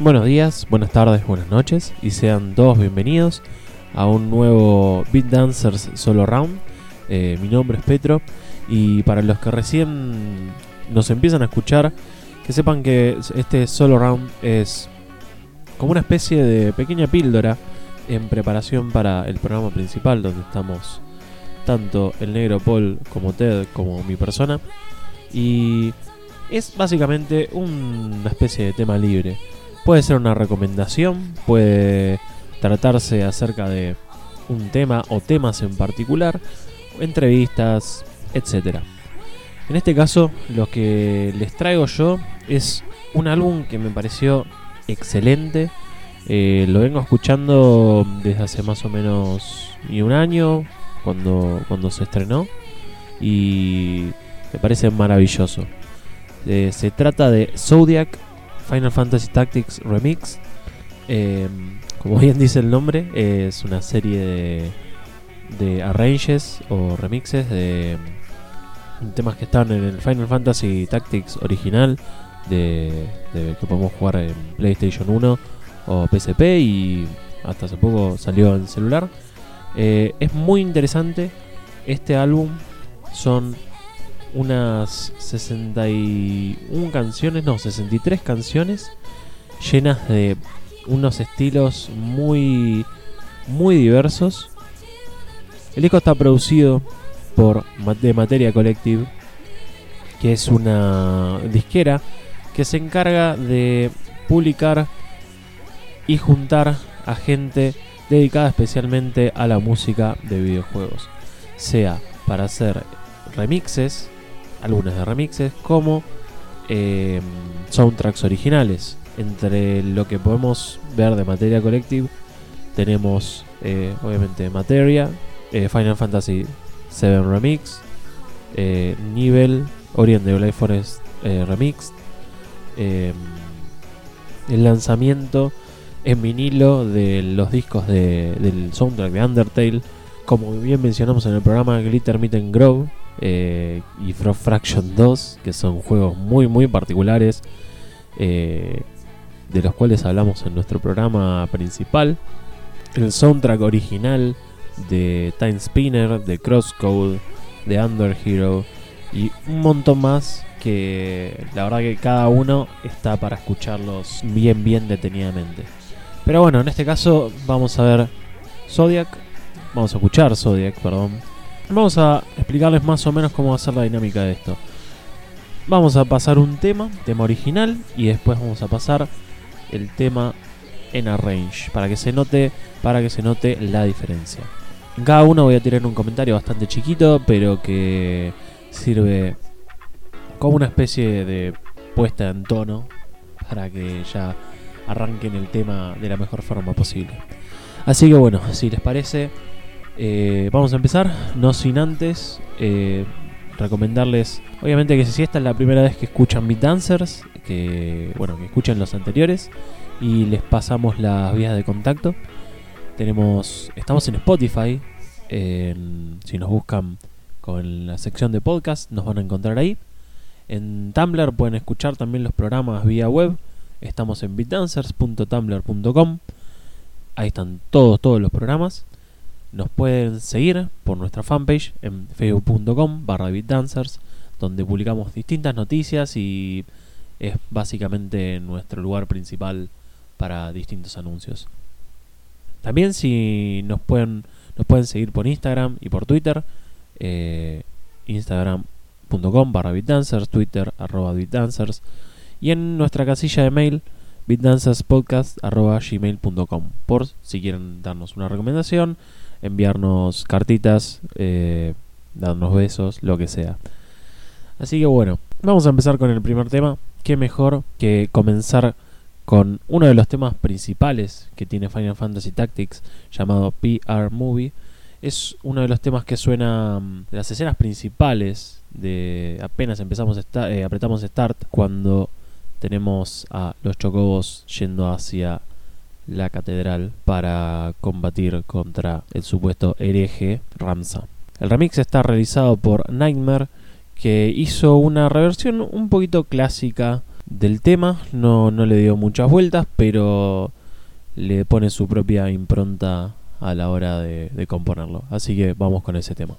Buenos días, buenas tardes, buenas noches y sean todos bienvenidos a un nuevo Beat Dancers Solo Round. Eh, mi nombre es Petro y para los que recién nos empiezan a escuchar, que sepan que este Solo Round es como una especie de pequeña píldora en preparación para el programa principal donde estamos tanto el negro Paul como Ted como mi persona y es básicamente una especie de tema libre Puede ser una recomendación, puede tratarse acerca de un tema o temas en particular, entrevistas, etc. En este caso, lo que les traigo yo es un álbum que me pareció excelente. Eh, lo vengo escuchando desde hace más o menos y un año, cuando, cuando se estrenó, y me parece maravilloso. Eh, se trata de Zodiac Final Fantasy Tactics Remix. Em, como bien dice el nombre, es una serie de, de arranges o remixes de em, temas que están en el Final Fantasy Tactics original de, que podemos jugar en PlayStation 1 o PSP y hasta hace poco salió en celular. Eh, es muy interesante. Este álbum son unas 61 canciones, no, 63 canciones llenas de unos estilos muy muy diversos. El disco está producido por de Materia Collective, que es una disquera que se encarga de publicar y juntar a gente dedicada especialmente a la música de videojuegos, sea para hacer remixes algunas de remixes, como em, soundtracks originales. Entre lo que podemos ver de Materia Collective, tenemos eh, obviamente Materia, eh, Final Fantasy VII Remix, eh, Nivel, Orient de Life Forest Remix, em, el lanzamiento en vinilo de los discos del soundtrack de Undertale. Como bien mencionamos en el programa Glitter Meet and Grow, eh, y Frost Fraction 2, que son juegos muy muy particulares, eh, de los cuales hablamos en nuestro programa principal. El soundtrack original de Time Spinner, de Crosscode, de Under Hero y un montón más que la verdad que cada uno está para escucharlos bien bien detenidamente. Pero bueno, en este caso vamos a ver Zodiac, vamos a escuchar Zodiac, perdón, Vamos a explicarles más o menos cómo va a ser la dinámica de esto. Vamos a pasar un tema, tema original, y después vamos a pasar el tema en arrange para que se note, para que se note la diferencia. En cada uno voy a tirar un comentario bastante chiquito, pero que sirve como una especie de puesta en tono para que ya arranquen el tema de la mejor forma posible. Así que bueno, si les parece, eh, vamos a empezar, no sin antes eh, recomendarles, obviamente que si esta es la primera vez que escuchan Beat Dancers, que bueno, que escuchen los anteriores y les pasamos las vías de contacto. Tenemos, estamos en Spotify, si nos buscan con la sección de podcast nos van a encontrar ahí. En Tumblr pueden escuchar también los programas vía web. Estamos en beatdancers.tumblr.com. Ahí están todos, todos los programas. Nos pueden seguir por nuestra fanpage en facebook.com barra donde publicamos distintas noticias y es básicamente nuestro lugar principal para distintos anuncios. También si nos pueden, nos pueden seguir por Instagram y por Twitter, eh, instagram.com barra beatdancers, twitter arroba beatdancers y en nuestra casilla de mail beatdancerspodcast arroba gmail.com por si quieren darnos una recomendación, enviarnos cartitas, eh, darnos besos, lo que sea. Así que bueno, vamos a empezar con el primer tema. Qué mejor que comenzar con uno de los temas principales que tiene Final Fantasy Tactics, llamado PR Movie. Es uno de los temas que suena mm, de las escenas principales de apenas empezamos eh, apretamos start cuando tenemos a los chocobos yendo hacia la catedral para combatir contra el supuesto hereje Ramsa. El remix está realizado por Nightmare, que hizo una reversión un poquito clásica del tema, no, no le dio muchas vueltas, pero le pone su propia impronta a la hora de, de componerlo. Así que vamos con ese tema.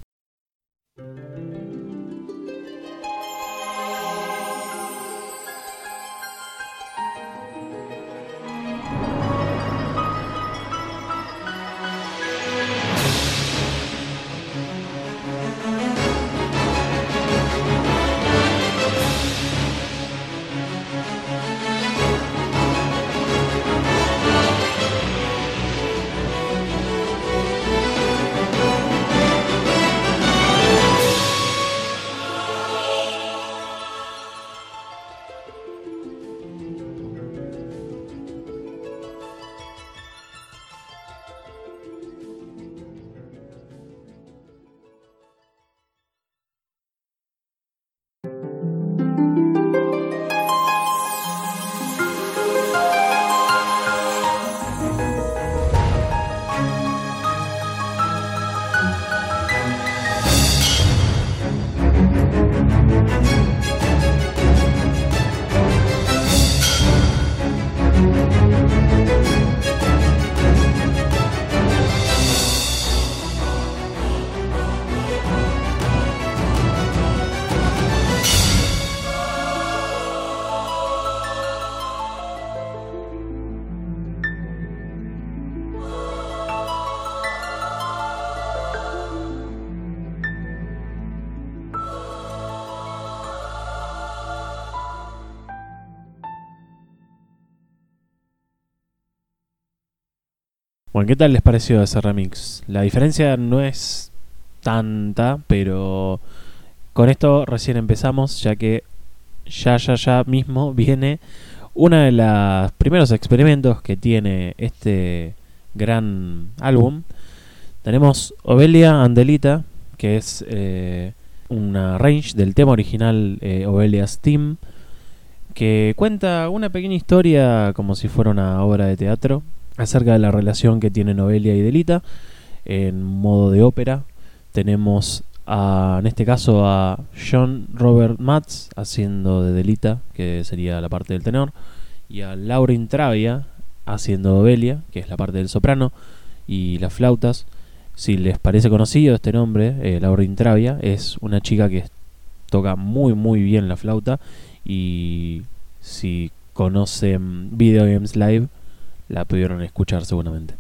Bueno, ¿qué tal les pareció ese remix? La diferencia no es tanta, pero con esto recién empezamos, ya que ya, ya, ya mismo viene uno de los primeros experimentos que tiene este gran álbum. Tenemos Ovelia Andelita, que es eh, una range del tema original eh, Ovelia's Team, que cuenta una pequeña historia como si fuera una obra de teatro acerca de la relación que tienen Noelia y Delita en modo de ópera. Tenemos a, en este caso a John Robert Matz haciendo de Delita, que sería la parte del tenor, y a Lauren Travia haciendo Ovelia, que es la parte del soprano, y las flautas. Si les parece conocido este nombre, eh, Lauren Travia es una chica que toca muy muy bien la flauta y si conocen Video Games Live la pudieron escuchar seguramente.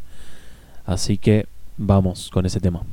Así que vamos con ese tema.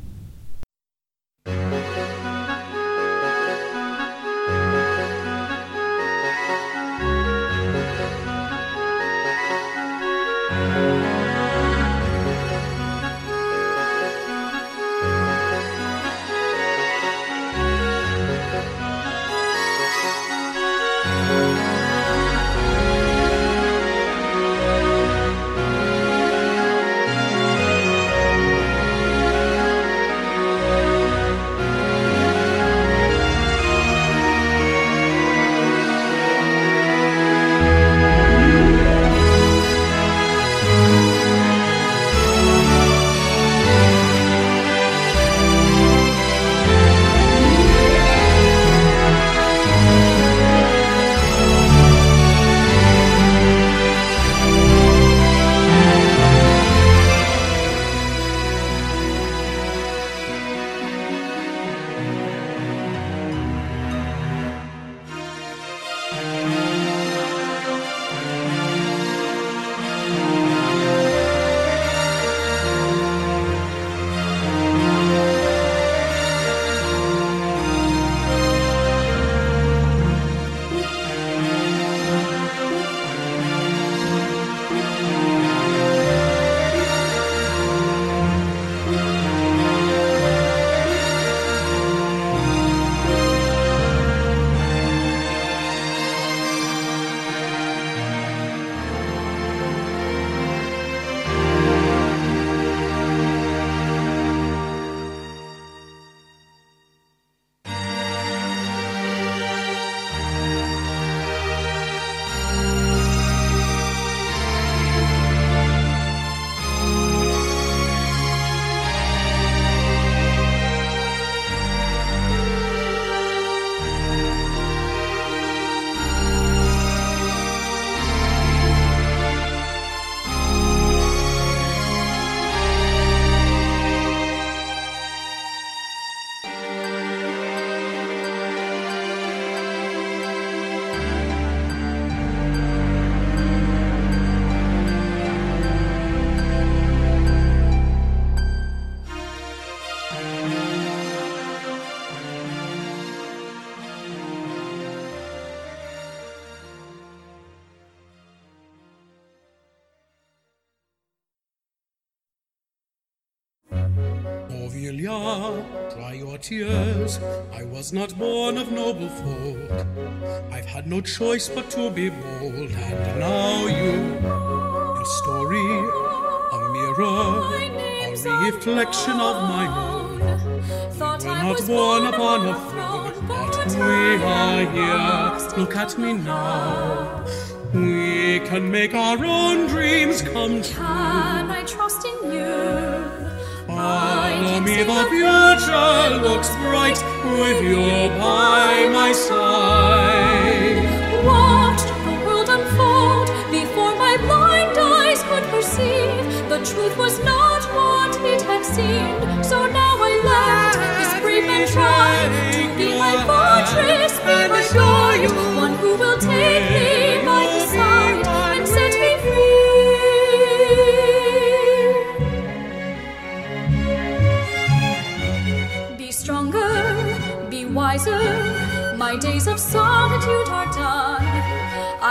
Dry your tears. I was not born of noble folk. I've had no choice but to be bold, and now you, your story, a mirror, a reflection of my own. Thought We're I not was born upon a throne, but we are here. Look at me now. We can make our own dreams come true. Follow me, the future looks bright with you by my side. Watched the world unfold before my blind eyes could perceive. The truth was not what it had seemed. So now I let this brave man try to be my fortress, be my guide, one who will take me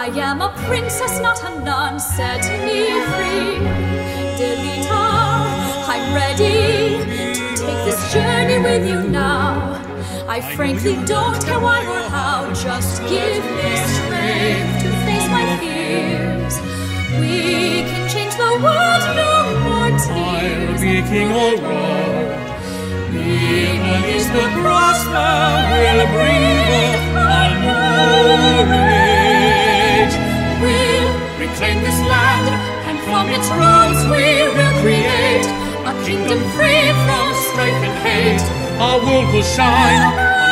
I am a princess, not a nun. Set me free. Delita, I'm ready to take this journey with you now. I frankly don't care why or how. Just give me strength to face my fears. We can change the world, no more tears. I'll be king or rule. Even is the cross prosper will bring forth a new age. We'll Reclaim this land and from its ruins we will create a kingdom free from strife and hate. Our world will shine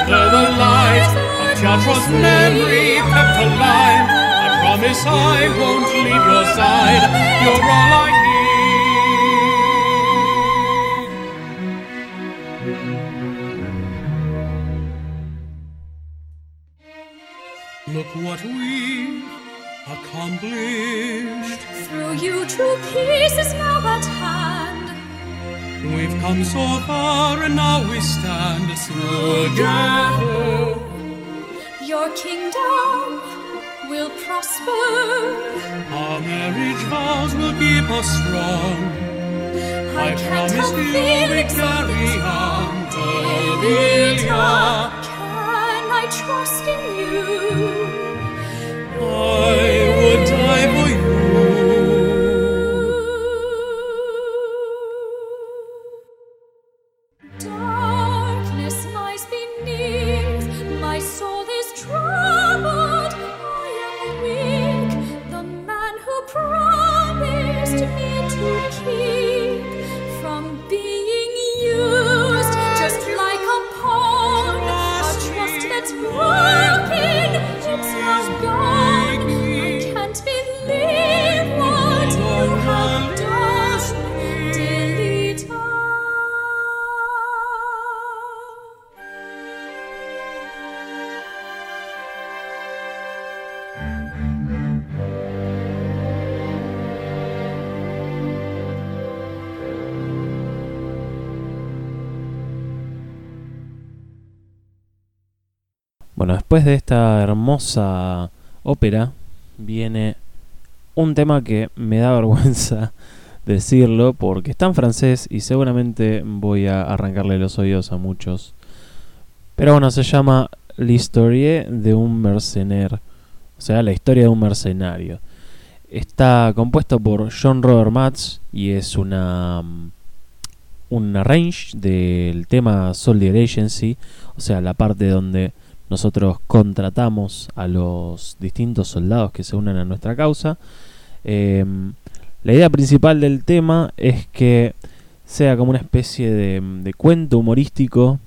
under the light of Teatro's memory kept alive. I promise I won't leave your side. You're all I need. Look what we've accomplished. Through you, true peace is now at hand. We've come so far and now we stand together. Your kingdom will prosper. Our marriage vows will keep us strong. I, can't promise you we carry on. Can I trust in you? I would die for you. Después de esta hermosa ópera viene un tema que me da vergüenza decirlo porque está en francés y seguramente voy a arrancarle los oídos a muchos. Pero bueno, se llama L'Historie de un mercenaire, o sea, la historia de un mercenario. Está compuesto por John Robert Matz y es una mm, un arrange del tema Soldier Agency, o sea, la parte donde nosotros contratamos a los distintos soldados que se unen a nuestra causa. Em, la idea principal del tema es que sea como una especie de, cuento humorístico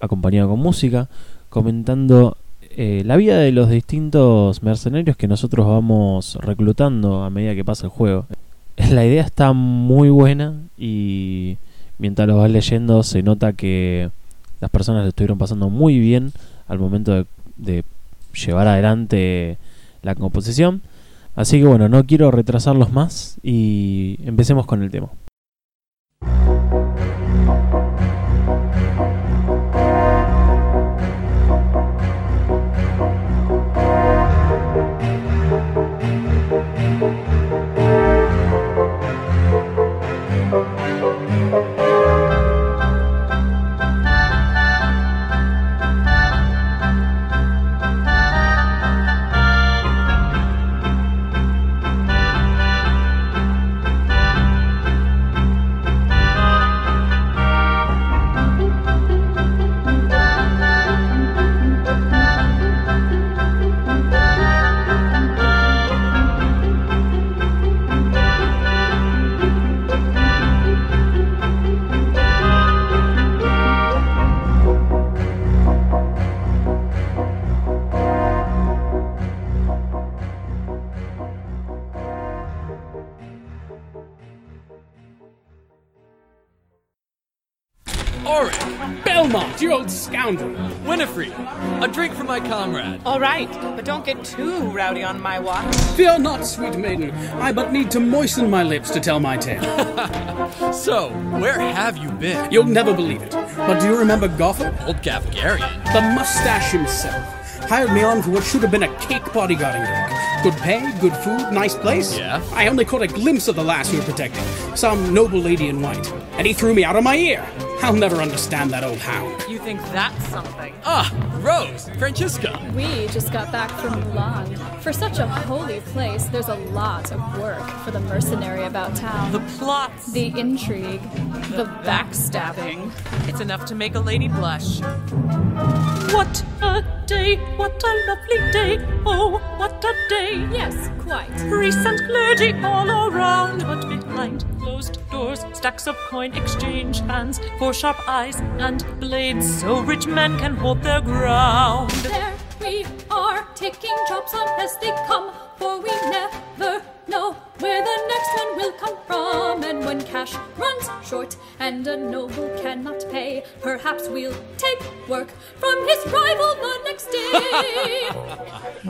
acompañado con música, comentando eh, la vida de los distintos mercenarios que nosotros vamos reclutando a medida que pasa el juego. La idea está muy buena y mientras lo vas leyendo se nota que las personas lo estuvieron pasando muy bien al momento de, de llevar adelante la composición. Así que bueno, no quiero retrasarlos más y empecemos con el tema. Old scoundrel. Winifred, a drink for my comrade. All right, but don't get too rowdy on my watch. Fear not, sweet maiden. I but need to moisten my lips to tell my tale. So, where have you been? You'll never believe it. But do you remember Gotham? Old Gafgarian. The mustache himself. Hired me on for what should have been a cake bodyguarding gig. Good pay, good food, nice place. Yeah? I only caught a glimpse of the lass we were protecting. Some noble lady in white. And he threw me out of my ear. I'll never understand that old hound. You think that's something? Ah, Rose, Francisca. We just got back from Milan. For such a holy place, there's a lot of work for the mercenary about town. The plots. The intrigue, the backstabbing. It's enough to make a lady blush. What a day, what a lovely day, oh, what a day. Yes, quite. Priests and clergy all around, but behind closed doors, stacks of coin exchange hands for sharp eyes and blades, so rich men can hold their ground. There we are, taking drops on as they come, for we never know where the next one will come from. And when cash runs short and a noble cannot pay, perhaps we'll take work from his rival the next day.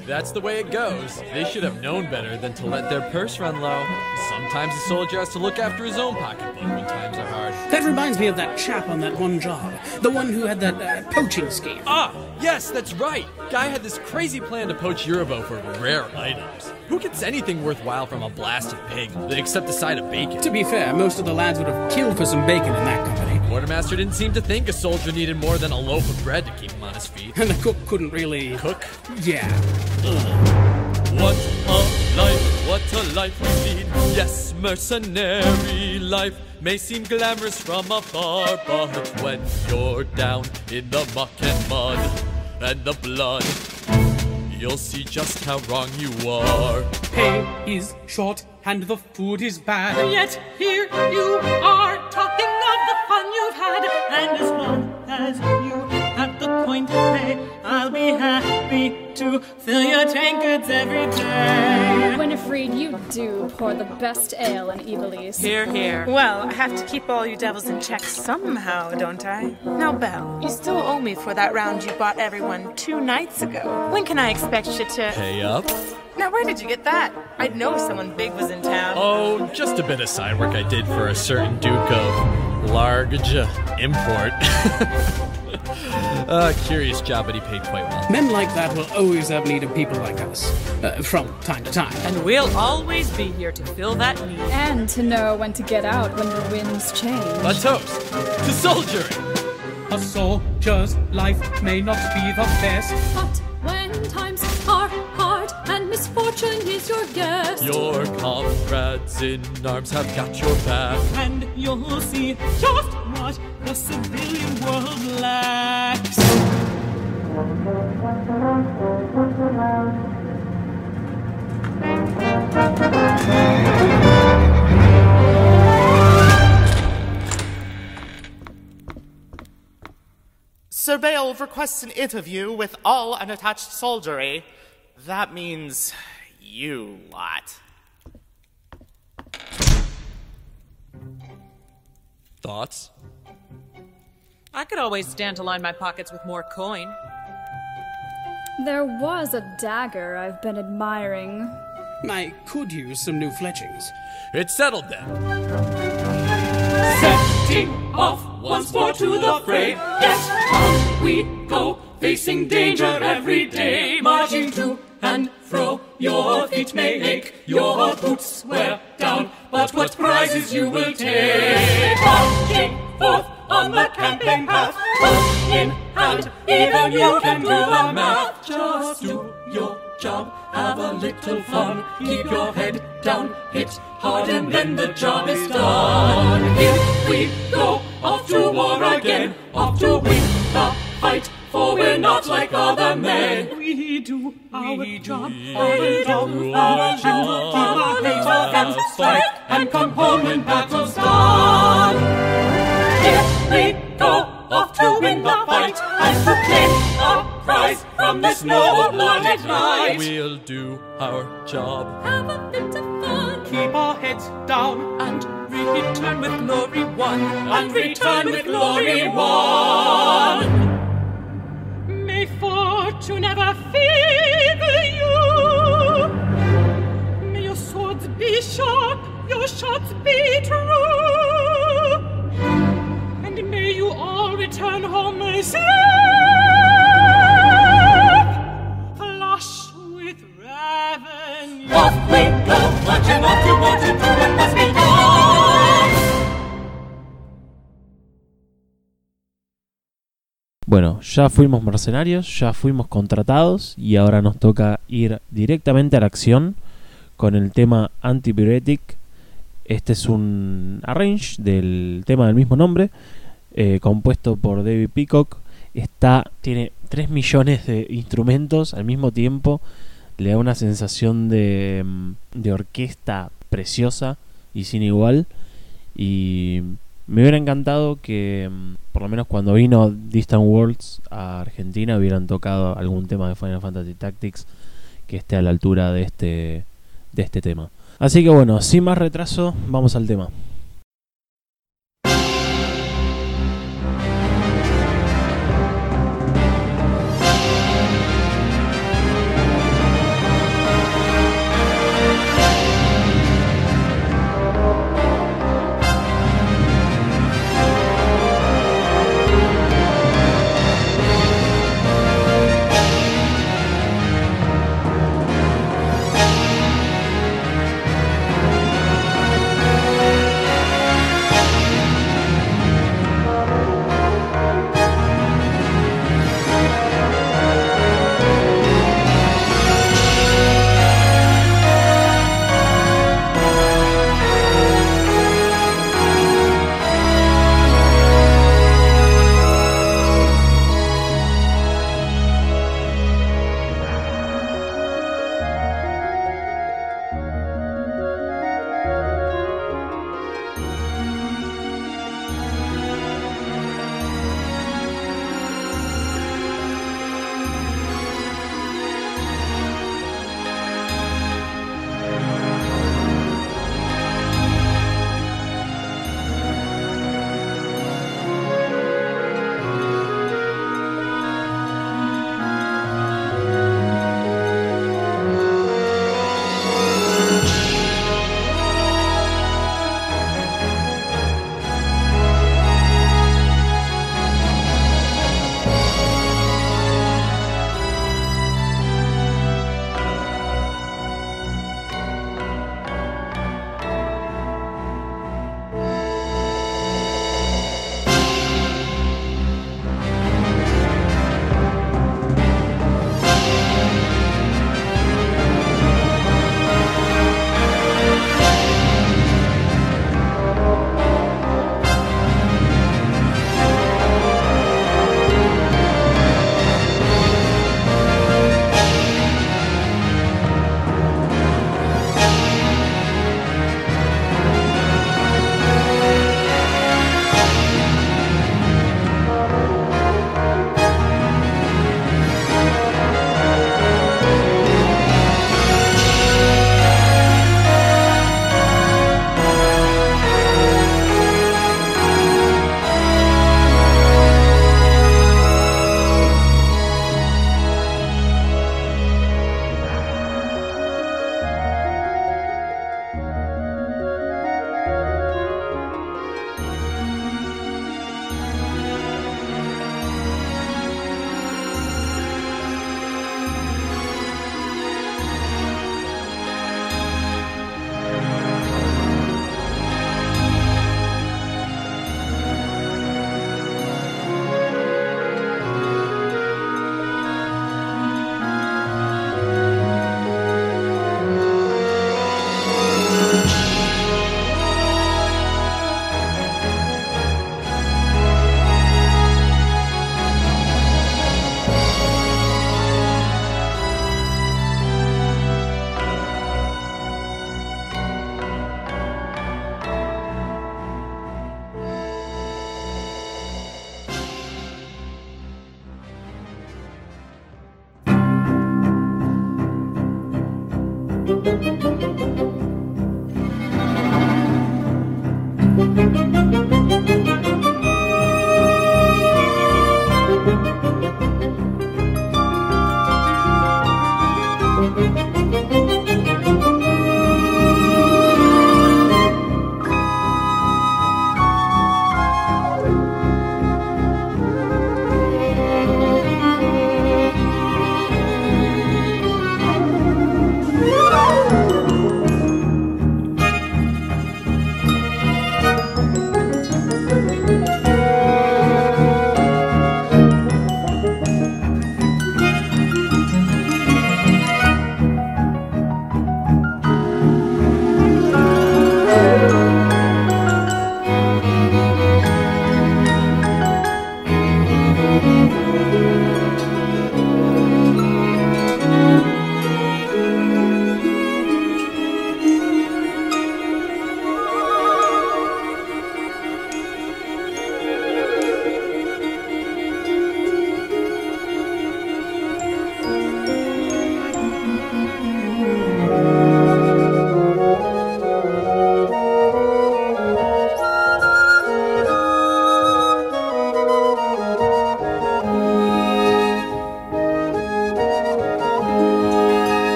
That's the way it goes. They should have known better than to let their purse run low. Sometimes a soldier has to look after his own pocketbook when times are hard. That reminds me of that chap on that one job. The one who had that uh, poaching scheme. Ah, yes, that's right. Guy had this crazy plan to poach Yurbo for rare items. Who gets anything worthwhile from a blasted pig except the side of bacon? To be fair, most of the lads would have killed for some bacon in that company. Quartermaster didn't seem to think a soldier needed more than a loaf of bread to keep him on his feet. And the cook couldn't really. Cook? Yeah. What a life, what a life we lead. Yes, mercenary life may seem glamorous from afar, but when you're down in the muck and mud and the blood, you'll see just how wrong you are. Pay is short and the food is bad. Yet here you are talking of the fun you've had, and as long as you have the coin to pay, I'll be happy to fill your tankards every day. You do pour the best ale in Evilise. Here, here. Well, I have to keep all you devils in check somehow, don't I? Now, Belle, you still owe me for that round you bought everyone two nights ago. When can I expect you to. Pay up? Now, where did you get that? I'd know if someone big was in town. Oh, just a bit of side work I did for a certain Duke of Large Import. uh, curious job, but he paid quite well. Men like that will always have need of people like us. Uh, from time to time. And we'll always be here to fill that need. And to know when to get out when the winds change. A toast to soldiering! A soldier's life may not be the best. But when times are hard and misfortune is your guest, Your comrades in arms have got your back. And you'll see just what the civilian world lacks. Sir Bale requests an interview with all unattached soldiery. That means you lot. Thoughts? I could always stand to line my pockets with more coin. there was a dagger I've been admiring. I could use some new fletchings. It's settled then. Setting off once more to the fray. Yes, on we go, facing danger every day. Marching to and fro, your feet may ache, your boots wear down, but what prizes you will take. Marching forth on the campaign path, bow in hand, even you can do the math. Just do your job, have a little fun, keep your head down, hit hard, and then the job is done. Here we go, off to war again, off to win the fight, for we're not like other men. We do our job, We do our job, do our job, keep our heads and strike, and come home when battle's done. Here we go, off to win the fight, and to claim a prize from this noble blooded knight. We'll do our job. Have a bit of fun, keep our heads down and return with glory won, and return with glory won. May never ever favor you. May your swords be sharp, your shots be true. And may you all return home safe, flush with revenue. Off we go, marching off to war to do what must be done. Bueno, ya fuimos mercenarios, ya fuimos contratados y ahora nos toca ir directamente a la acción con el tema Antipyretic. Este es un arrange del tema del mismo nombre, eh, compuesto por David Peacock. Está, tiene 3 millones de instrumentos al mismo tiempo. Le da una sensación de, mm, de orquesta preciosa y sin igual. Y me hubiera encantado que, mm, por lo menos cuando vino Distant Worlds a Argentina, hubieran tocado algún tema de Final Fantasy Tactics que esté a la altura de este, de este tema. Así que bueno, sin más retraso, vamos al tema.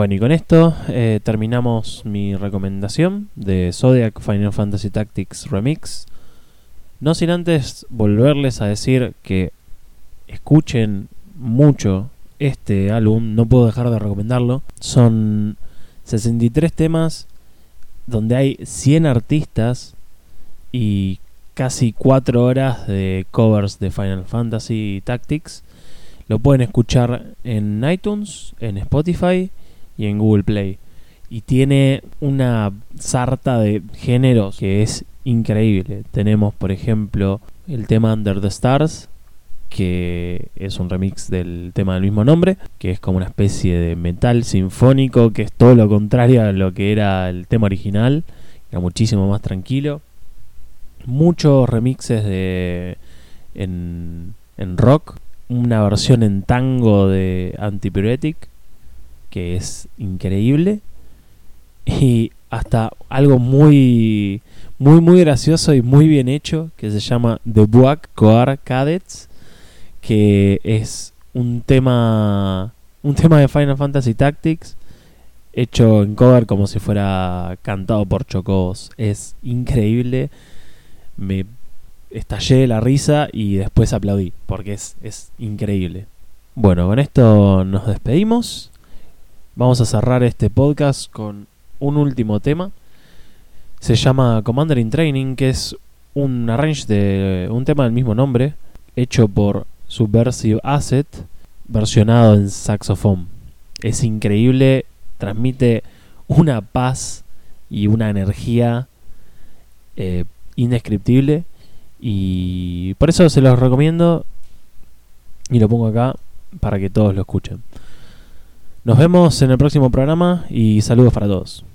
Bueno, y con esto eh, terminamos mi recomendación de Zodiac Final Fantasy Tactics Remix. No sin antes volverles a decir que escuchen mucho este álbum, no puedo dejar de recomendarlo. Son 63 temas donde hay 100 artistas y casi 4 horas de covers de Final Fantasy Tactics. Lo pueden escuchar en iTunes, en Spotify y en Google Play. Y tiene una sarta de géneros que es increíble. Tenemos, por ejemplo, el tema Under the Stars, que es un remix del tema del mismo nombre, que es como una especie de metal sinfónico, que es todo lo contrario a lo que era el tema original, era muchísimo más tranquilo. Muchos remixes de en, en rock, una versión en tango de Antipyretic que es increíble. Y hasta algo muy muy muy gracioso y muy bien hecho que se llama The Buak Coar Cadets que es un tema un tema de Final Fantasy Tactics hecho en cover como si fuera cantado por Chocos es increíble. Me estallé la risa y después aplaudí porque es, es increíble. Bueno con esto nos despedimos vamos a cerrar este podcast con un último tema se llama Commander in Training que es un arrange de un tema del mismo nombre hecho por Subversive Asset versionado en saxofón. Es increíble, transmite una paz y una energía eh, indescriptible y por eso se los recomiendo y lo pongo acá para que todos lo escuchen. Nos vemos en el próximo programa y saludos para todos.